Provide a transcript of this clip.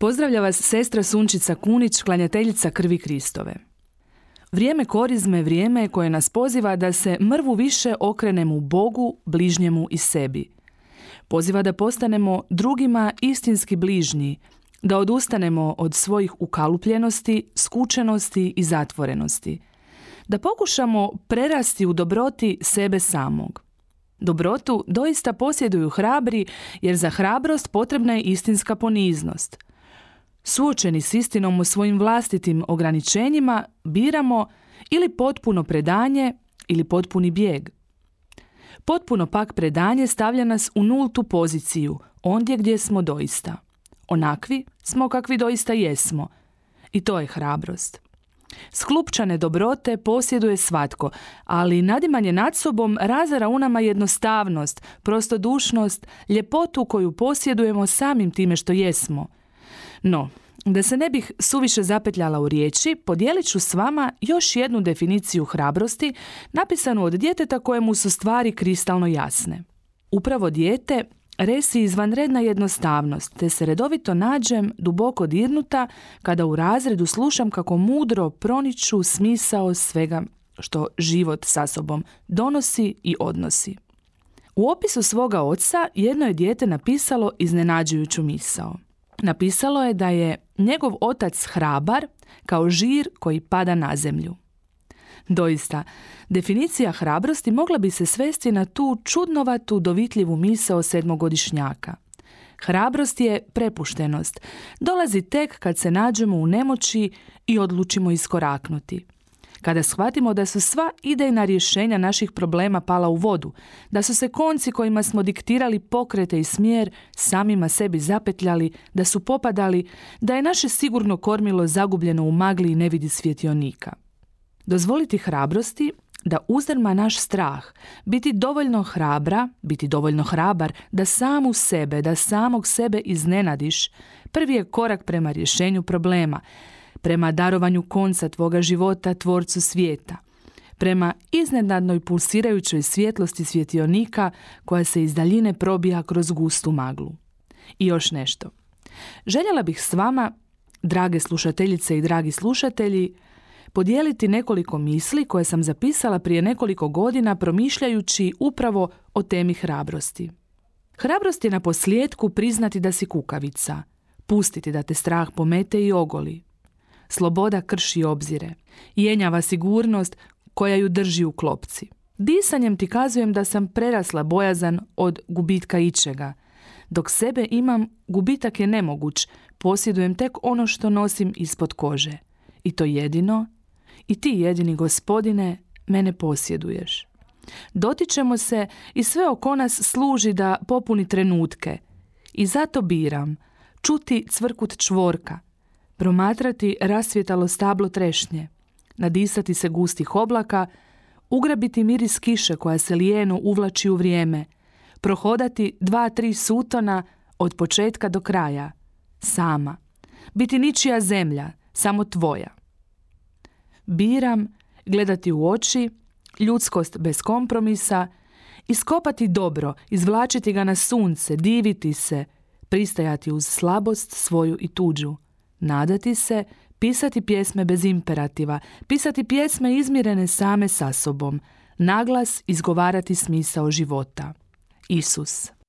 Pozdravlja vas sestra Sunčica Kunić, klanjateljica krvi Kristove. Vrijeme korizme vrijeme koje nas poziva da se mrvu više okrenemo Bogu, bližnjemu i sebi. Poziva da postanemo drugima istinski bližnji, da odustanemo od svojih ukalupljenosti, skučenosti i zatvorenosti. Da pokušamo prerasti u dobroti sebe samog. Dobrotu doista posjeduju hrabri, jer za hrabrost potrebna je istinska poniznost – Suočeni s istinom o svojim vlastitim ograničenjima, biramo ili potpuno predanje ili potpuni bijeg. Potpuno pak predanje stavlja nas u nultu poziciju, ondje gdje smo doista. Onakvi smo kakvi doista jesmo. I to je hrabrost. Sklupčane dobrote posjeduje svatko, ali nadimanje nad sobom razara u nama jednostavnost, prostodušnost, ljepotu koju posjedujemo samim time što jesmo – no, da se ne bih suviše zapetljala u riječi, podijelit ću s vama još jednu definiciju hrabrosti napisanu od djeteta kojemu su stvari kristalno jasne. Upravo dijete resi izvanredna jednostavnost, te se redovito nađem duboko dirnuta kada u razredu slušam kako mudro proniču smisao svega što život sa sobom donosi i odnosi. U opisu svoga oca jedno je dijete napisalo iznenađujuću misao – napisalo je da je njegov otac hrabar kao žir koji pada na zemlju. Doista, definicija hrabrosti mogla bi se svesti na tu čudnovatu dovitljivu misao sedmogodišnjaka. Hrabrost je prepuštenost. Dolazi tek kad se nađemo u nemoći i odlučimo iskoraknuti kada shvatimo da su sva idejna rješenja naših problema pala u vodu, da su se konci kojima smo diktirali pokrete i smjer samima sebi zapetljali, da su popadali, da je naše sigurno kormilo zagubljeno u magli i ne svjetionika. Dozvoliti hrabrosti da uzdrma naš strah, biti dovoljno hrabra, biti dovoljno hrabar da samu sebe, da samog sebe iznenadiš, prvi je korak prema rješenju problema, prema darovanju konca tvoga života tvorcu svijeta, prema iznenadnoj pulsirajućoj svjetlosti svjetionika koja se iz daljine probija kroz gustu maglu. I još nešto. Željela bih s vama, drage slušateljice i dragi slušatelji, podijeliti nekoliko misli koje sam zapisala prije nekoliko godina promišljajući upravo o temi hrabrosti. Hrabrost je na posljedku priznati da si kukavica, pustiti da te strah pomete i ogoli, Sloboda krši obzire. Jenjava sigurnost koja ju drži u klopci. Disanjem ti kazujem da sam prerasla bojazan od gubitka ičega. Dok sebe imam, gubitak je nemoguć. Posjedujem tek ono što nosim ispod kože. I to jedino, i ti jedini gospodine, mene posjeduješ. Dotičemo se i sve oko nas služi da popuni trenutke. I zato biram čuti cvrkut čvorka, promatrati rasvjetalo stablo trešnje, nadisati se gustih oblaka, ugrabiti miris kiše koja se lijeno uvlači u vrijeme, prohodati dva, tri sutona od početka do kraja, sama, biti ničija zemlja, samo tvoja. Biram gledati u oči, ljudskost bez kompromisa, iskopati dobro, izvlačiti ga na sunce, diviti se, pristajati uz slabost svoju i tuđu, nadati se, pisati pjesme bez imperativa, pisati pjesme izmirene same sa sobom, naglas izgovarati smisao života. Isus.